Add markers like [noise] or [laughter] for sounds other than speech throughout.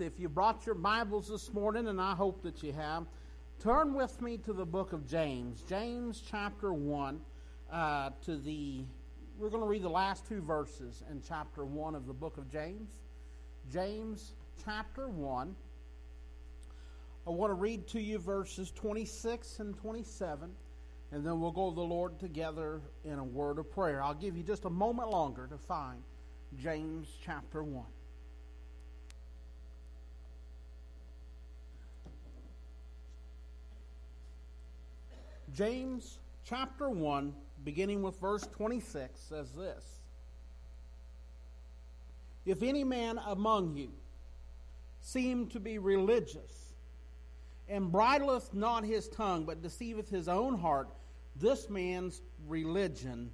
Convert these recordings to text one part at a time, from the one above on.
If you brought your Bibles this morning, and I hope that you have, turn with me to the book of James. James chapter 1 uh, to the, we're going to read the last two verses in chapter 1 of the book of James. James chapter 1. I want to read to you verses 26 and 27, and then we'll go to the Lord together in a word of prayer. I'll give you just a moment longer to find James chapter 1. James chapter 1, beginning with verse 26, says this If any man among you seem to be religious, and bridleth not his tongue, but deceiveth his own heart, this man's religion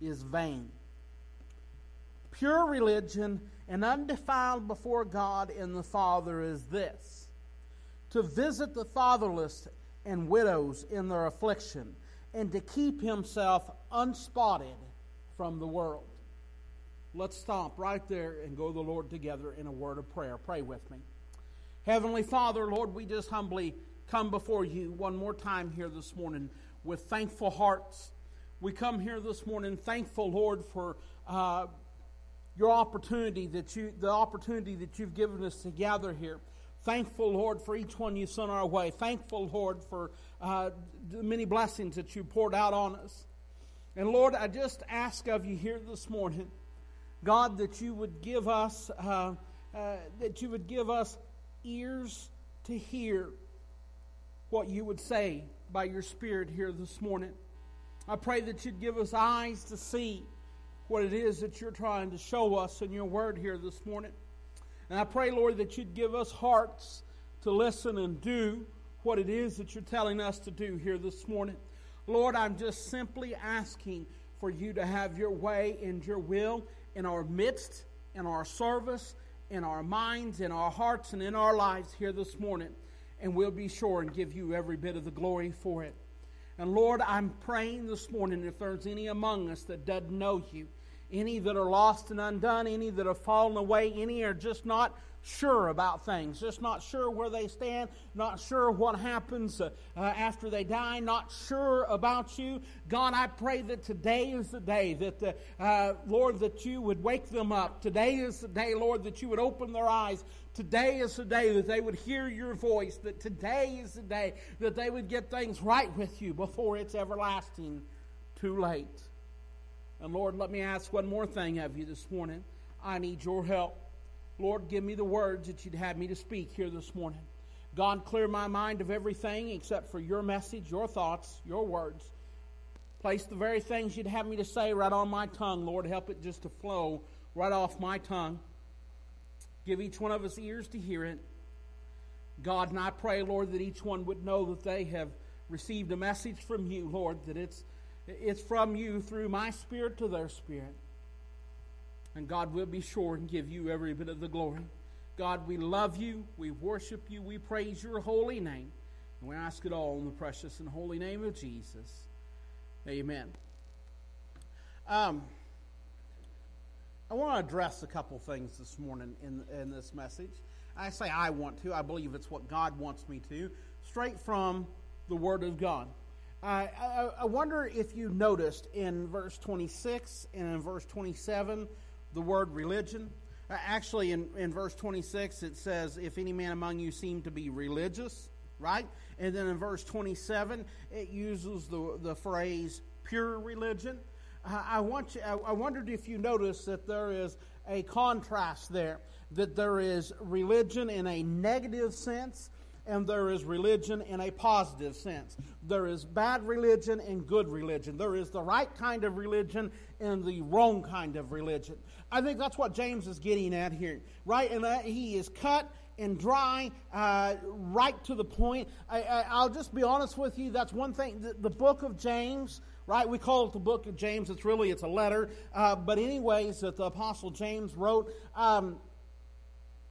is vain. Pure religion and undefiled before God and the Father is this to visit the fatherless and widows in their affliction, and to keep himself unspotted from the world. Let's stop right there and go to the Lord together in a word of prayer. Pray with me. Heavenly Father, Lord, we just humbly come before you one more time here this morning with thankful hearts. We come here this morning thankful, Lord, for uh, your opportunity that you, the opportunity that you've given us to gather here. Thankful, Lord, for each one you sent our way. Thankful, Lord, for uh, the many blessings that you poured out on us. And Lord, I just ask of you here this morning, God, that you would give us uh, uh, that you would give us ears to hear what you would say by your Spirit here this morning. I pray that you'd give us eyes to see what it is that you're trying to show us in your word here this morning. And I pray, Lord, that you'd give us hearts to listen and do what it is that you're telling us to do here this morning. Lord, I'm just simply asking for you to have your way and your will in our midst, in our service, in our minds, in our hearts, and in our lives here this morning. And we'll be sure and give you every bit of the glory for it. And Lord, I'm praying this morning if there's any among us that doesn't know you, any that are lost and undone, any that have fallen away, any are just not sure about things, just not sure where they stand, not sure what happens uh, uh, after they die, not sure about you. God, I pray that today is the day that, the, uh, Lord, that you would wake them up. Today is the day, Lord, that you would open their eyes. Today is the day that they would hear your voice, that today is the day that they would get things right with you before it's everlasting too late. And Lord, let me ask one more thing of you this morning. I need your help. Lord, give me the words that you'd have me to speak here this morning. God, clear my mind of everything except for your message, your thoughts, your words. Place the very things you'd have me to say right on my tongue, Lord. Help it just to flow right off my tongue. Give each one of us ears to hear it. God, and I pray, Lord, that each one would know that they have received a message from you, Lord, that it's it's from you through my spirit to their spirit. And God will be sure and give you every bit of the glory. God, we love you, we worship you, we praise your holy name. And we ask it all in the precious and holy name of Jesus. Amen. Um, I want to address a couple things this morning in, in this message. I say I want to, I believe it's what God wants me to, straight from the Word of God. I, I, wonder if you noticed in verse 26 and in verse 27 the word religion. Uh, actually, in, in verse 26, it says, If any man among you seem to be religious, right? And then in verse 27, it uses the, the phrase pure religion. I, want you, I wondered if you noticed that there is a contrast there, that there is religion in a negative sense and there is religion in a positive sense. There is bad religion and good religion. There is the right kind of religion and the wrong kind of religion. I think that's what James is getting at here, right? And he is cut and dry, uh, right to the point. I, will just be honest with you. That's one thing. The, the, book of James, right? We call it the book of James. It's really it's a letter, uh, but anyways, that the apostle James wrote. Um,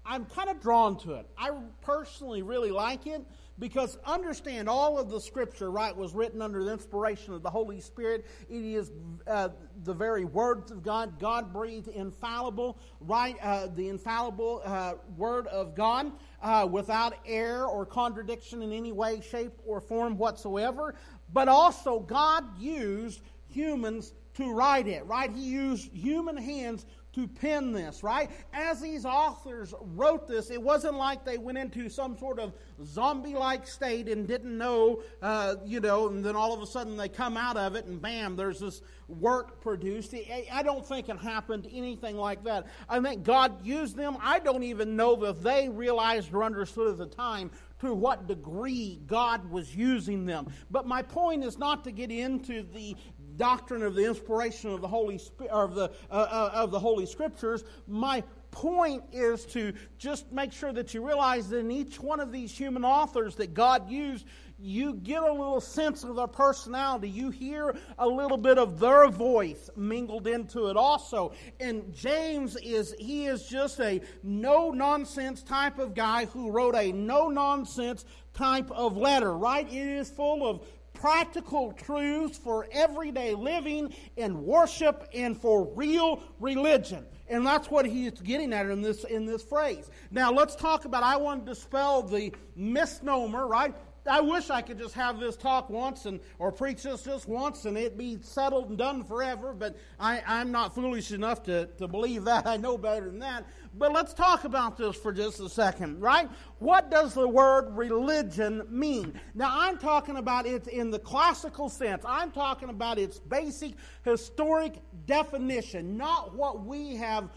I'm kind of drawn to it. I personally really like it because understand all of the scripture, right, was written under the inspiration of the Holy Spirit. It is uh, the very words of God, God breathed infallible, right, uh, the infallible uh, word of God. Uh, without error or contradiction in any way, shape, or form whatsoever. But also, God used humans to write it, right? He used human hands to pen this, right? As these authors wrote this, it wasn't like they went into some sort of zombie like state and didn't know, uh, you know, and then all of a sudden they come out of it and bam, there's this work produced. I don't think it happened anything like that. I think God used them. I don't even know that they realized or understood at the time to what degree God was using them. But my point is not to get into the doctrine of the inspiration of the Holy Spirit of the uh, uh, of the Holy Scriptures. My point is to just make sure that you realize that in each one of these human authors that God used, you get a little sense of their personality. You hear a little bit of their voice mingled into it also. And James is, he is just a no nonsense type of guy who wrote a no nonsense type of letter, right? It is full of practical truths for everyday living and worship and for real religion. And that's what he's getting at in this, in this phrase. Now, let's talk about, I want to dispel the misnomer, right? I wish I could just have this talk once and or preach this just once and it be settled and done forever, but I, I'm not foolish enough to, to believe that. [laughs] I know better than that. But let's talk about this for just a second, right? What does the word religion mean? Now, I'm talking about it in the classical sense. I'm talking about its basic historic definition, not what we have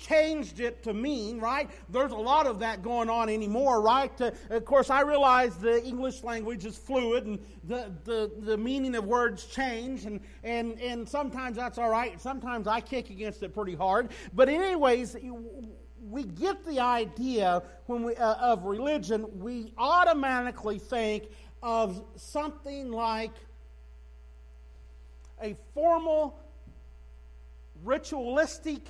changed it to mean, right? There's a lot of that going on anymore, right? Uh, of course, I realize the English language is fluid and the, the, the meaning of words change, and, and, and sometimes that's all right. Sometimes I kick against it pretty hard. But, anyways, we get the idea when we, uh, of religion, we automatically think of something like a formal, ritualistic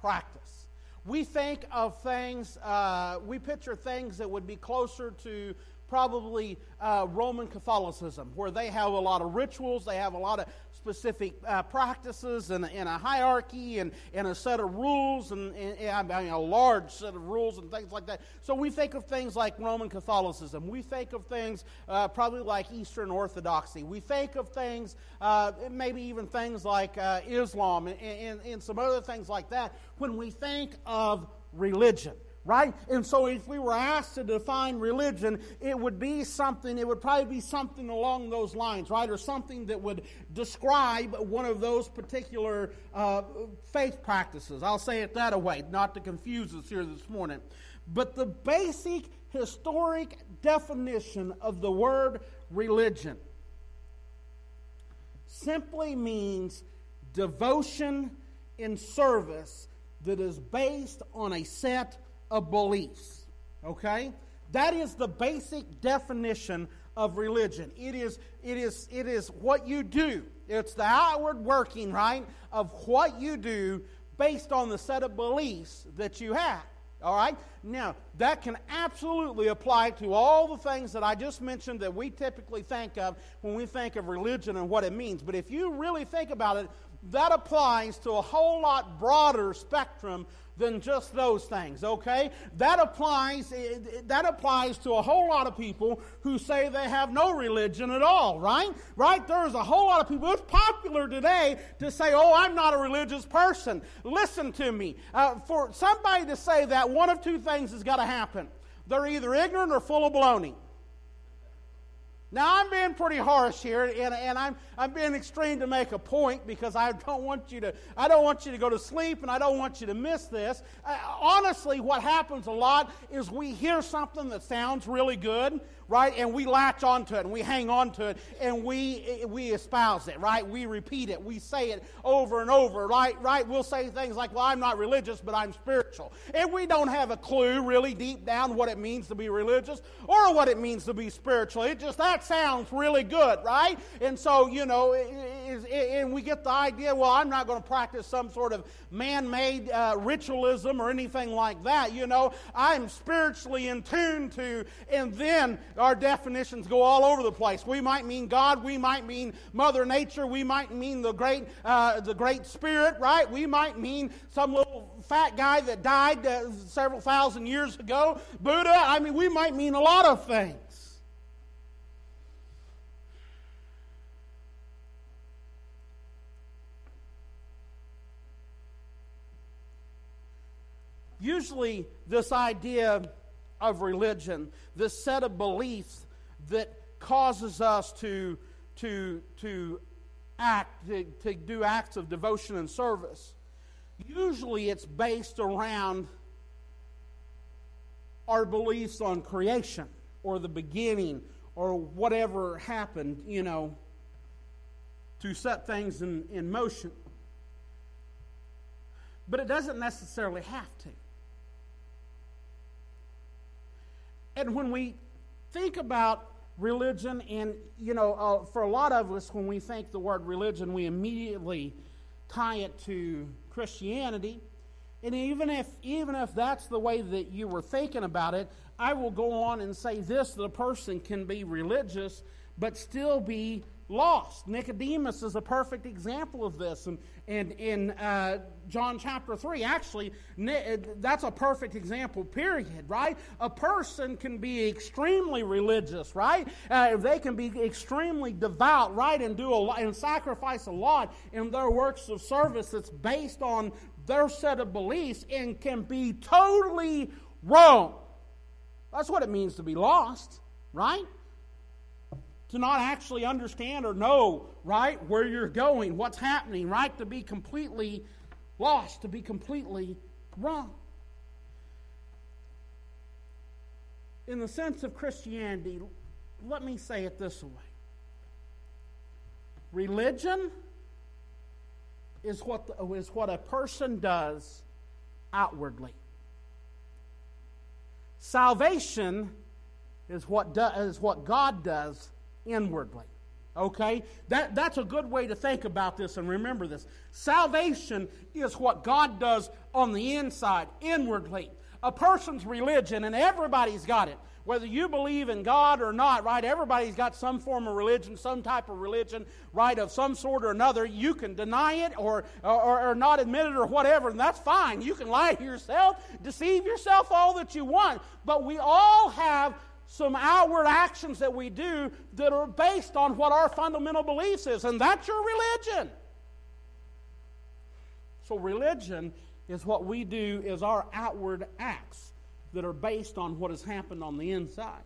practice. We think of things, uh, we picture things that would be closer to probably uh, Roman Catholicism, where they have a lot of rituals, they have a lot of specific uh, practices and, and, a hierarchy and, and a set of rules and, and, I mean, a large set of rules and things like that. So we think of things like Roman Catholicism. We think of things uh, probably like Eastern Orthodoxy. We think of things, uh, maybe even things like uh, Islam and, and, and some other things like that when we think of religion right? And so if we were asked to define religion, it would be something, it would probably be something along those lines, right? Or something that would describe one of those particular uh, faith practices. I'll say it that way, not to confuse us here this morning. But the basic historic definition of the word religion simply means devotion in service that is based on a set of beliefs. Okay? That is the basic definition of religion. It is, it is, it is what you do. It's the outward working, right, of what you do based on the set of beliefs that you have. All right? Now, that can absolutely apply to all the things that I just mentioned that we typically think of when we think of religion and what it means. But if you really think about it, that applies to a whole lot broader spectrum than just those things, okay? That applies, that applies to a whole lot of people who say they have no religion at all, right? Right? There's a whole lot of people. It's popular today to say, oh, I'm not a religious person. Listen to me. Uh, for somebody to say that, one of two things has got to happen. They're either ignorant or full of baloney. Now, I'm being pretty harsh here, and, and I'm, I'm being extreme to make a point because I don't want you to, I don't want you to go to sleep, and I don't want you to miss this. Uh, honestly, what happens a lot is we hear something that sounds really good, right? And we latch onto it and we hang on to it and we, we espouse it, right? We repeat it. We say it over and over, right? Right? We'll say things like, well, I'm not religious, but I'm spiritual. And we don't have a clue really deep down what it means to be religious or what it means to be spiritual. It just, that sounds really good, right? And so, you know, and we get the idea, well, I'm not going to practice some sort of man made uh, ritualism or anything like that. You know, I'm spiritually in tune to, and then our definitions go all over the place. We might mean God, we might mean Mother Nature, we might mean the great, uh, the great Spirit, right? We might mean some little fat guy that died uh, several thousand years ago, Buddha. I mean, we might mean a lot of things. Usually, this idea of religion, this set of beliefs that causes us to, to, to act, to, to do acts of devotion and service, usually it's based around our beliefs on creation or the beginning or whatever happened, you know, to set things in, in motion. But it doesn't necessarily have to. And when we think about religion, and, you know, uh, for a lot of us, when we think the word religion, we immediately tie it to Christianity. And even if, even if that's the way that you were thinking about it, I will go on and say this the person can be religious but still be lost. Nicodemus is a perfect example of this. And, and in uh, John chapter 3, actually, uh, that's a perfect example, period, right? A person can be extremely religious, right? Uh, they can be extremely devout, right? And do a lot, and sacrifice a lot in their works of service that's based on their set of beliefs and can be totally wrong. That's what it means to be lost, right? To not actually understand or know, right, where you're going, what's happening, right, to be completely lost, to be completely wrong. In the sense of Christianity, let me say it this way religion is what, the, is what a person does outwardly. Salvation is what, do, is what God does inwardly. Okay? That, that's a good way to think about this and remember this. Salvation is what God does on the inside, inwardly. A person's religion, and everybody's got it. Whether you believe in God or not, right? Everybody's got some form of religion, some type of religion, right, of some sort or another. You can deny it or, or, or not admit it or whatever, and that's fine. You can lie to yourself, deceive yourself all that you want. But we all have some outward actions that we do that are based on what our fundamental beliefs is, and that's your religion. So religion is what we do is our outward acts that are based on what has happened on the inside.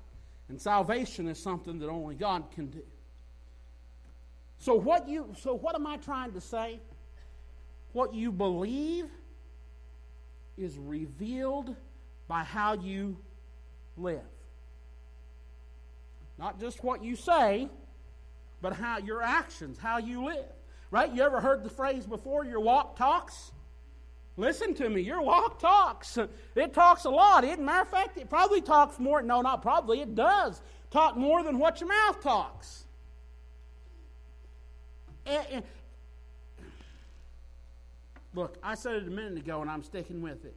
And salvation is something that only God can do. So what you so what am I trying to say? What you believe is revealed by how you live. Not just what you say, but how your actions, how you live. Right? You ever heard the phrase before, your walk talks? Listen to me, your walk talks. It talks a lot. It, matter of fact, it probably talks more. No, not probably. It does talk more than what your mouth talks. And, and, look, I said it a minute ago, and I'm sticking with it.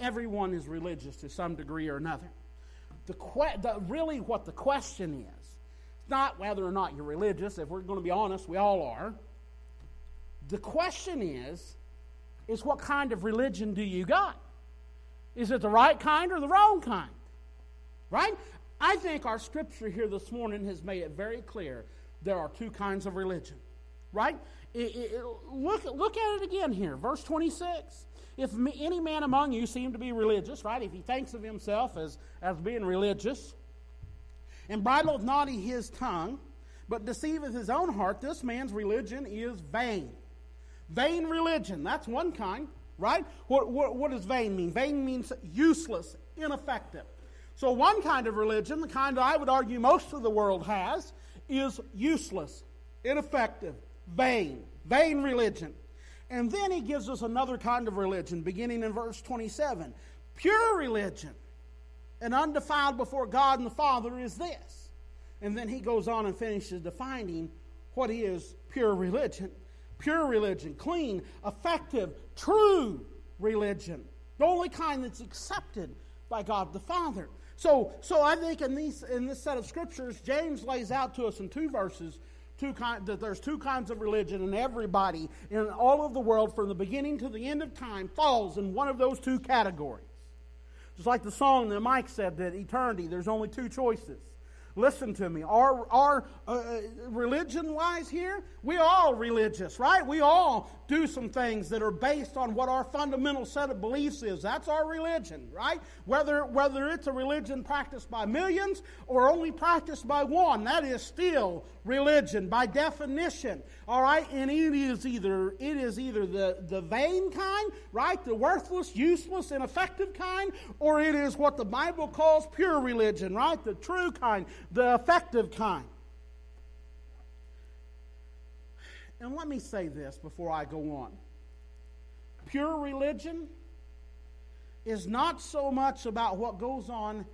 Everyone is religious to some degree or another. The, que- the, really, what the question is, it's not whether or not you're religious. If we're going to be honest, we all are. The question is, is what kind of religion do you got? Is it the right kind or the wrong kind? Right? I think our scripture here this morning has made it very clear there are two kinds of religion. Right? It, it, look, look at it again here, verse 26. If any man among you seem to be religious, right, if he thinks of himself as, as being religious, and bridleth not his tongue, but deceiveth his own heart, this man's religion is vain. Vain religion, that's one kind, right? What, what, what does vain mean? Vain means useless, ineffective. So, one kind of religion, the kind I would argue most of the world has, is useless, ineffective, vain. Vain religion. And then he gives us another kind of religion, beginning in verse 27. Pure religion and undefiled before God and the Father is this And then he goes on and finishes defining what is pure religion. Pure religion, clean, effective, true religion. The only kind that's accepted by God the Father. So, so I think in, these, in this set of scriptures, James lays out to us in two verses two kind, that there's two kinds of religion, and everybody in all of the world, from the beginning to the end of time, falls in one of those two categories. Just like the song that Mike said that eternity, there's only two choices. Listen to me. Our, our uh, religion wise here, we all religious, right? We all do some things that are based on what our fundamental set of beliefs is. That's our religion, right? Whether, whether it's a religion practiced by millions or only practiced by one, that is still religion by definition. All right, and it is either it is either the, the vain kind, right, the worthless, useless, ineffective kind, or it is what the Bible calls pure religion, right, the true kind, the effective kind. And let me say this before I go on. Pure religion is not so much about what goes on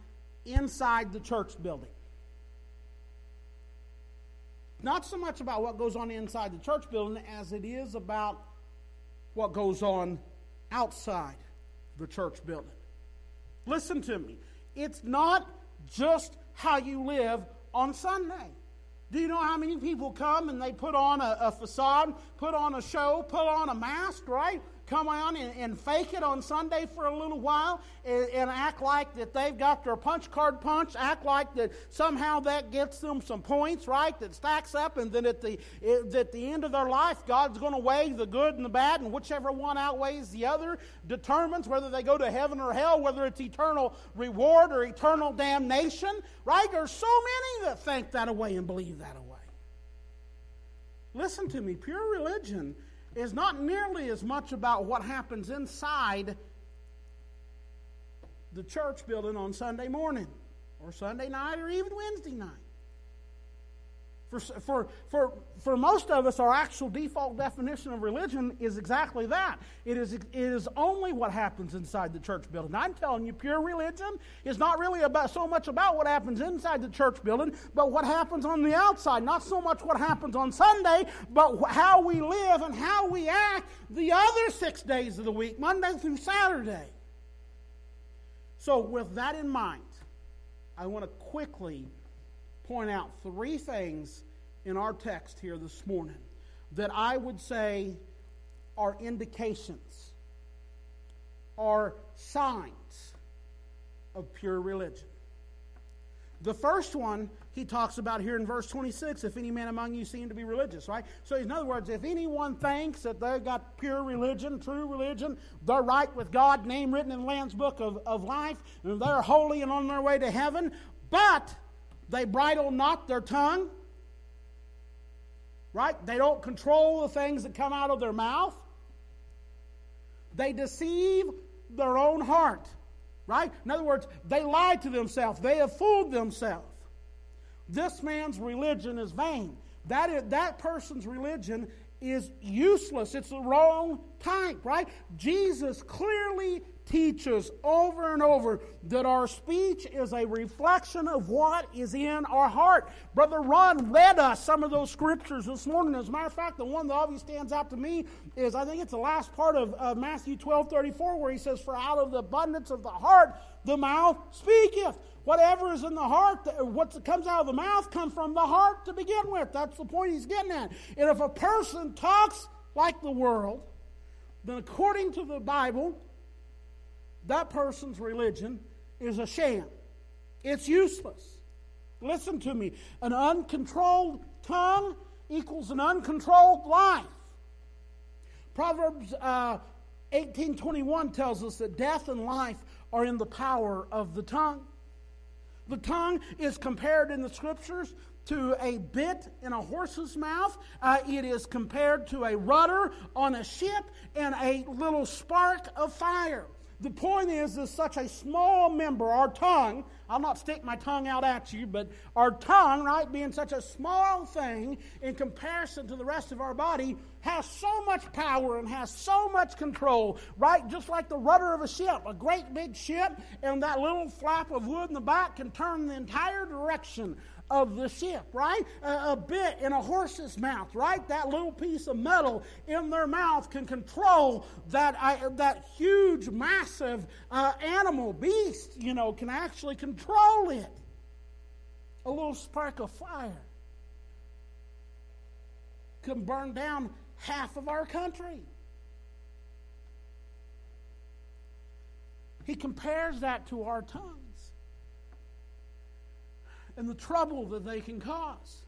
inside the church building. Not so much about what goes on inside the church building as it is about what goes on outside the church building. Listen to me. It's not just how you live on Sunday. Do you know how many people come and they put on a, a facade, put on a show, put on a mask, right? Come on and, and, fake it on Sunday for a little while and, and, act like that they've got their punch card punch, act like that somehow that gets them some points, right? That stacks up, and then at the at the end of their life, God's going to weigh the good and the bad, and whichever one outweighs the other determines whether they go to heaven or hell, whether it's eternal reward or eternal damnation, right? There's so many that think that away and believe that away. Listen to me, pure religion is not nearly as much about what happens inside the church building on Sunday morning or Sunday night or even Wednesday night. For, for, for, for most of us, our actual default definition of religion is exactly that. It is, it is only what happens inside the church building. I'm telling you, pure religion is not really about so much about what happens inside the church building, but what happens on the outside. Not so much what happens on Sunday, but how we live and how we act the other six days of the week, Monday through Saturday. So, with that in mind, I want to quickly point out three things in our text here this morning that I would say are indications, are signs of pure religion. The first one he talks about here in verse 26 if any man among you seem to be religious, right? So, in other words, if anyone thinks that they've got pure religion, true religion, they're right with God, name written in the Lamb's book of, of life, and they're holy and on their way to heaven, but they bridle not their tongue. Right? They don't control the things that come out of their mouth. They deceive their own heart. Right? In other words, they lie to themselves. They have fooled themselves. This man's religion is vain. That, is, that person's religion is useless. It's the wrong type, right? Jesus clearly teaches over and over that our speech is a reflection of what is in our heart. Brother Ron read us some of those scriptures this morning. As a matter of fact, the one that always stands out to me is I think it's the last part of, Matthew 12 34, where he says, For out of the abundance of the heart, the mouth speaketh. Whatever is in the heart, what comes out of the mouth comes from the heart to begin with. That's the point he's getting at. And if a person talks like the world, then according to the Bible, that person's religion is a sham. It's useless. Listen to me. An uncontrolled tongue equals an uncontrolled life. Proverbs uh, 18:21 tells us that death and life are in the power of the tongue. The tongue is compared in the scriptures to a bit in a horse's mouth. Uh, it is compared to a rudder on a ship and a little spark of fire. The point is, is such a small member, our tongue, I'll not stick my tongue out at you, but our tongue, right, being such a small thing in comparison to the rest of our body, has so much power and has so much control, right? Just like the rudder of a ship, a great big ship, and that little flap of wood in the back can turn the entire direction of the ship, right? A, a, bit in a horse's mouth, right? That little piece of metal in their mouth can control that, uh, that huge, massive uh, animal, beast, you know, can actually control it. A little spark of fire can burn down half of our country. He compares that to our tongues and the trouble that they can cause.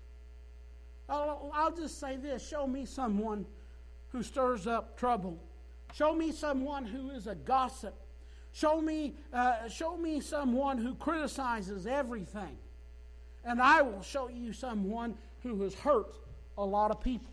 I'll, I'll just say this show me someone who stirs up trouble. Show me someone who is a gossip. Show me, uh, show me someone who criticizes everything. And I will show you someone who has hurt a lot of people.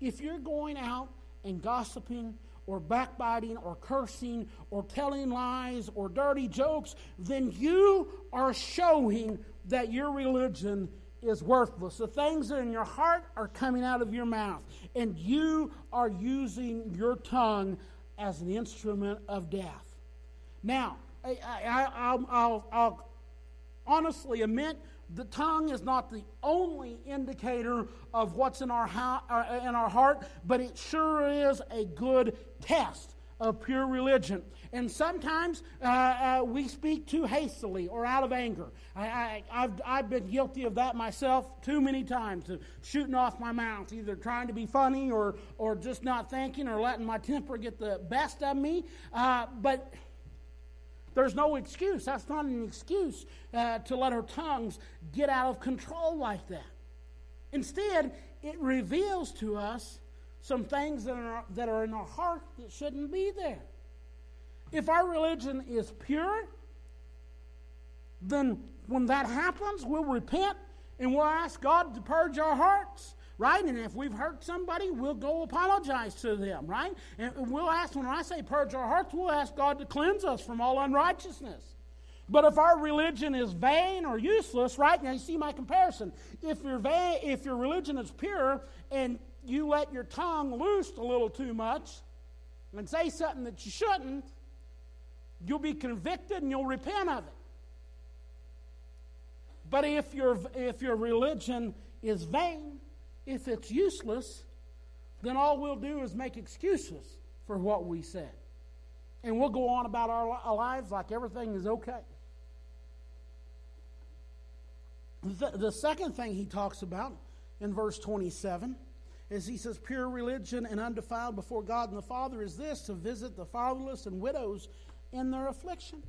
If you're going out and gossiping or backbiting or cursing or telling lies or dirty jokes, then you are showing that your religion is worthless. The things that are in your heart are coming out of your mouth, and you are using your tongue as an instrument of death. Now, I, will honestly admit the tongue is not the only indicator of what's in our, uh, in our heart, but it sure is a good test of pure religion. And sometimes uh, uh, we speak too hastily or out of anger. I, have I've been guilty of that myself too many times, of shooting off my mouth, either trying to be funny or, or just not thinking or letting my temper get the best of me. Uh, but there's no excuse. That's not an excuse uh, to let our tongues get out of control like that. Instead, it reveals to us some things that are, that are in our heart that shouldn't be there. If our religion is pure, then when that happens, we'll repent and we'll ask God to purge our hearts right? And if we've hurt somebody, we'll go apologize to them, right? And we'll ask, when I say purge our hearts, we'll ask God to cleanse us from all unrighteousness. But if our religion is vain or useless, right? Now you see my comparison. If your vain, if your religion is pure and you let your tongue loose a little too much and say something that you shouldn't, you'll be convicted and you'll repent of it. But if your if your religion is vain, if it's useless, then all we'll do is make excuses for what we said. And we'll go on about our lives like everything is okay. The, the second thing he talks about in verse 27 is he says, Pure religion and undefiled before God and the Father is this to visit the fatherless and widows in their affliction.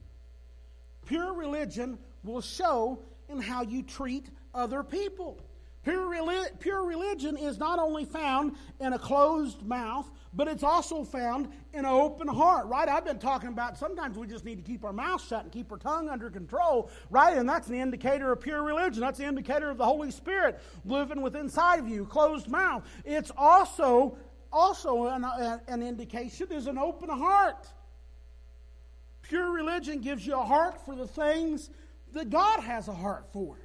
Pure religion will show in how you treat other people. Pure, pure religion is not only found in a closed mouth, but it's also found in an open heart, right? I've been talking about sometimes we just need to keep our mouth shut and keep our tongue under control, right? And that's an indicator of pure religion. That's the indicator of the Holy Spirit living within inside of you, closed mouth. It's also also an, an indication is an open heart. Pure religion gives you a heart for the things that God has a heart for.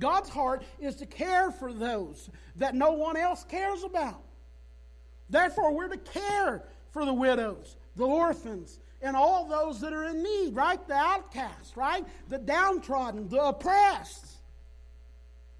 God's heart is to care for those that no one else cares about. Therefore, we're to care for the widows, the orphans, and all those that are in need, right? The outcasts, right? The downtrodden, the oppressed.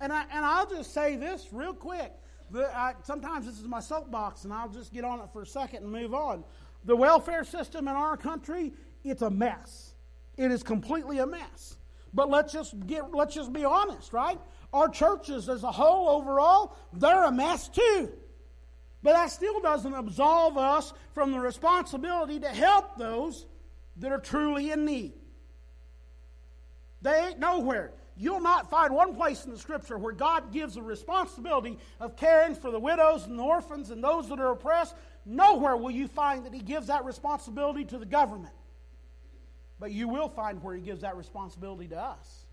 And, I, and I'll just say this real quick. The, I, sometimes this is my soapbox, and I'll just get on it for a second and move on. The welfare system in our country, it's a mess. It is completely a mess. But let's just get let's just be honest, right? Our churches as a whole overall, they're a mess too. But that still doesn't absolve us from the responsibility to help those that are truly in need. They ain't nowhere. You'll not find one place in the scripture where God gives the responsibility of caring for the widows and the orphans and those that are oppressed. Nowhere will you find that He gives that responsibility to the government. But you will find where he gives that responsibility to us.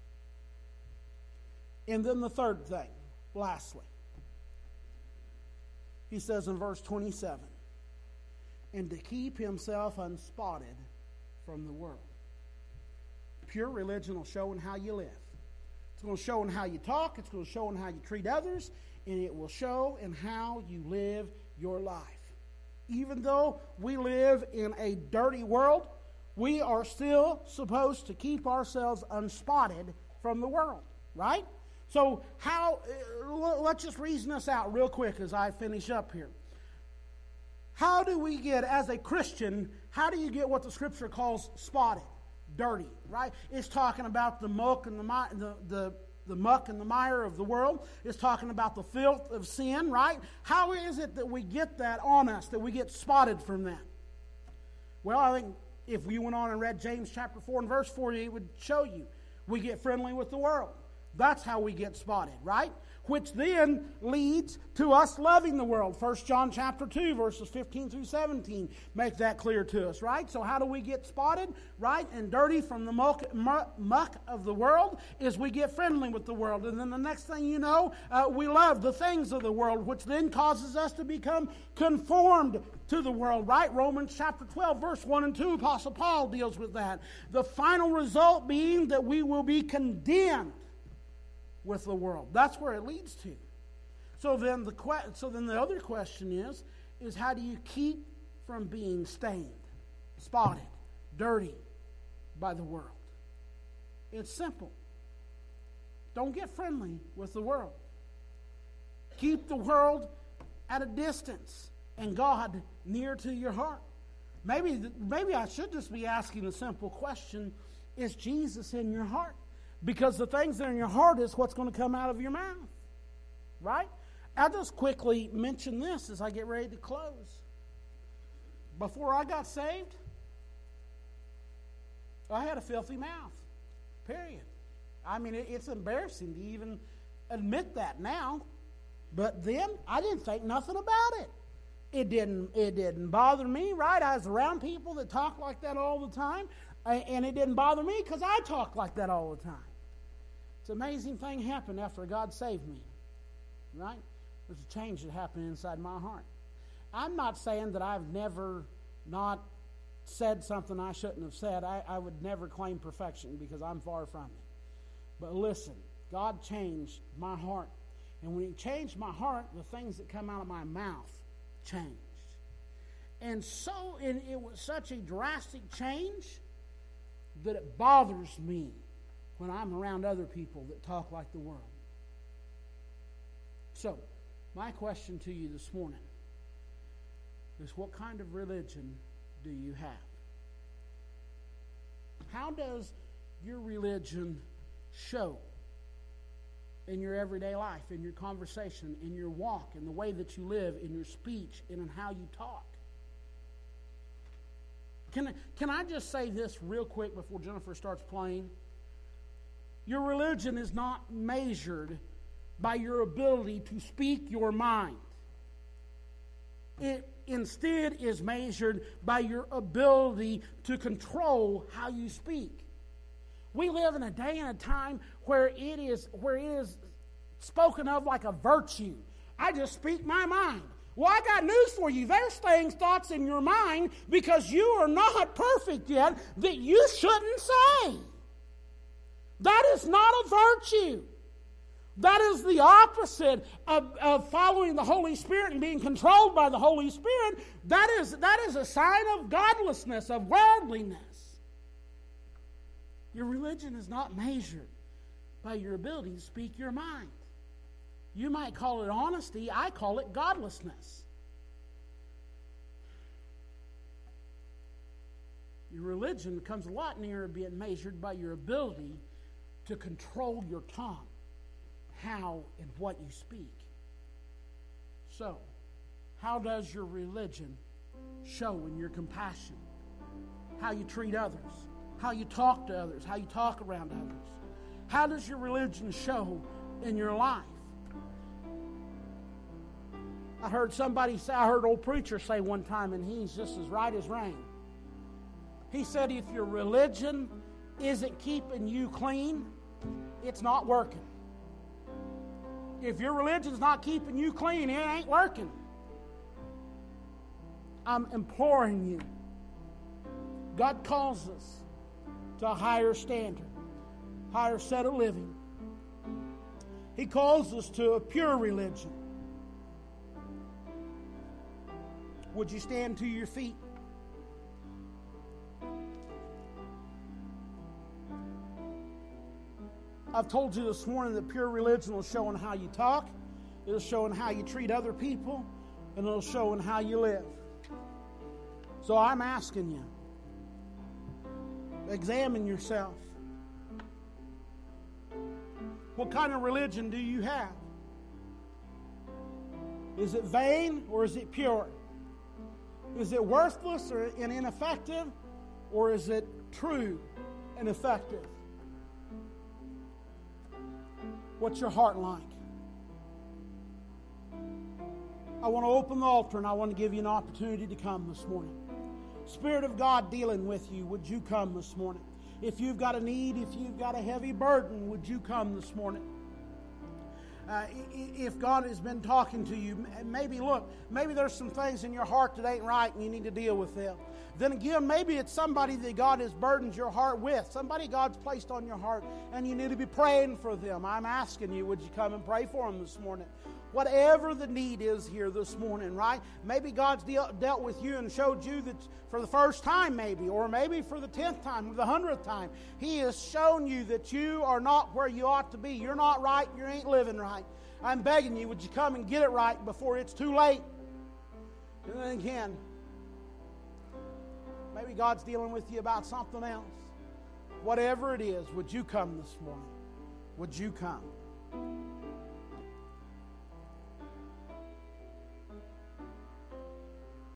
And then the third thing, lastly, he says in verse 27 and to keep himself unspotted from the world. Pure religion will show in how you live. It's going to show in how you talk. It's going to show in how you treat others. and it will show in how you live your life. Even though we live in a dirty world, we are still supposed to keep ourselves unspotted from the world, right? So, how, uh, let's just reason this out real quick as I finish up here. How do we get, as a Christian, how do you get what the scripture calls spotted, dirty, right? It's talking about the muck and the, the, the, the muck and the mire of the world. It's talking about the filth of sin, right? How is it that we get that on us, that we get spotted from that? Well, I think if we went on and read James chapter 4 and verse 4, it would show you. We get friendly with the world. That's how we get spotted, right? Which then leads to us loving the world. 1 John chapter 2, verses 15 through 17 make that clear to us, right? So how do we get spotted, right, and dirty from the muck, muck of the world? Is we get friendly with the world. And then the next thing you know, uh, we love the things of the world, which then causes us to become conformed to the world, right? Romans chapter 12, verse 1 and 2, Apostle Paul deals with that. The final result being that we will be condemned with the world. That's where it leads to. So then the que- so then the other question is is how do you keep from being stained, spotted, dirty by the world? It's simple. Don't get friendly with the world. Keep the world at a distance and God near to your heart. Maybe, maybe I should just be asking the simple question Is Jesus in your heart? Because the things that are in your heart is what's going to come out of your mouth. Right? I'll just quickly mention this as I get ready to close. Before I got saved, I had a filthy mouth. Period. I mean, it's embarrassing to even admit that now. But then I didn't think nothing about it. It didn't, it didn't bother me, right? I was around people that talk like that all the time, and it didn't bother me because I talk like that all the time. It's an amazing thing happened after God saved me, right? There's a change that happened inside my heart. I'm not saying that I've never not said something I shouldn't have said. I, I would never claim perfection because I'm far from it. But listen, God changed my heart. And when He changed my heart, the things that come out of my mouth changed. And so it, it was such a drastic change that it bothers me when I'm around other people that talk like the world. So, my question to you this morning is what kind of religion do you have? How does your religion show in your everyday life, in your conversation, in your walk, in the way that you live, in your speech, and in how you talk. Can, can I just say this real quick before Jennifer starts playing? Your religion is not measured by your ability to speak your mind. It instead is measured by your ability to control how you speak. We live in a day and a time where it is where it is spoken of like a virtue. I just speak my mind. Well, I got news for you. There's staying thoughts in your mind because you are not perfect yet that you shouldn't say. That is not a virtue. That is the opposite of, of following the Holy Spirit and being controlled by the Holy Spirit. That is, that is a sign of godlessness, of worldliness. Your religion is not measured by your ability to speak your mind. You might call it honesty, I call it godlessness. Your religion comes a lot nearer being measured by your ability to control your tongue, how and what you speak. So, how does your religion show in your compassion? How you treat others? how you talk to others, how you talk around others. How does your religion show in your life? I heard somebody say, I heard old preacher say one time, and he's just as right as rain. He said, if your religion isn't keeping you clean, it's not working. If your religion's not keeping you clean, it ain't working. I'm imploring you. God calls us to a higher standard, higher set of living. He calls us to a pure religion. Would you stand to your feet? I've told you this morning that pure religion will show in how you talk, it'll show in how you treat other people, and it'll show in how you live. So I'm asking you examine yourself. What kind of religion do you have? Is it vain or is it pure? Is it worthless or ineffective or is it true and effective? What's your heart like? I want to open the altar and I want to give you an opportunity to come this morning. Spirit of God dealing with you, would you come this morning? If you've got a need, if you've got a heavy burden, would you come this morning? Uh, if God has been talking to you, maybe look, maybe there's some things in your heart that ain't right and you need to deal with them. Then again, maybe it's somebody that God has burdened your heart with, somebody God's placed on your heart, and you need to be praying for them. I'm asking you, would you come and pray for them this morning? Whatever the need is here this morning, right? Maybe God's de- dealt with you and showed you that for the first time, maybe, or maybe for the tenth time, or the hundredth time, He has shown you that you are not where you ought to be. You're not right, you ain't living right. I'm begging you, would you come and get it right before it's too late? And then again, maybe God's dealing with you about something else. Whatever it is, would you come this morning? Would you come?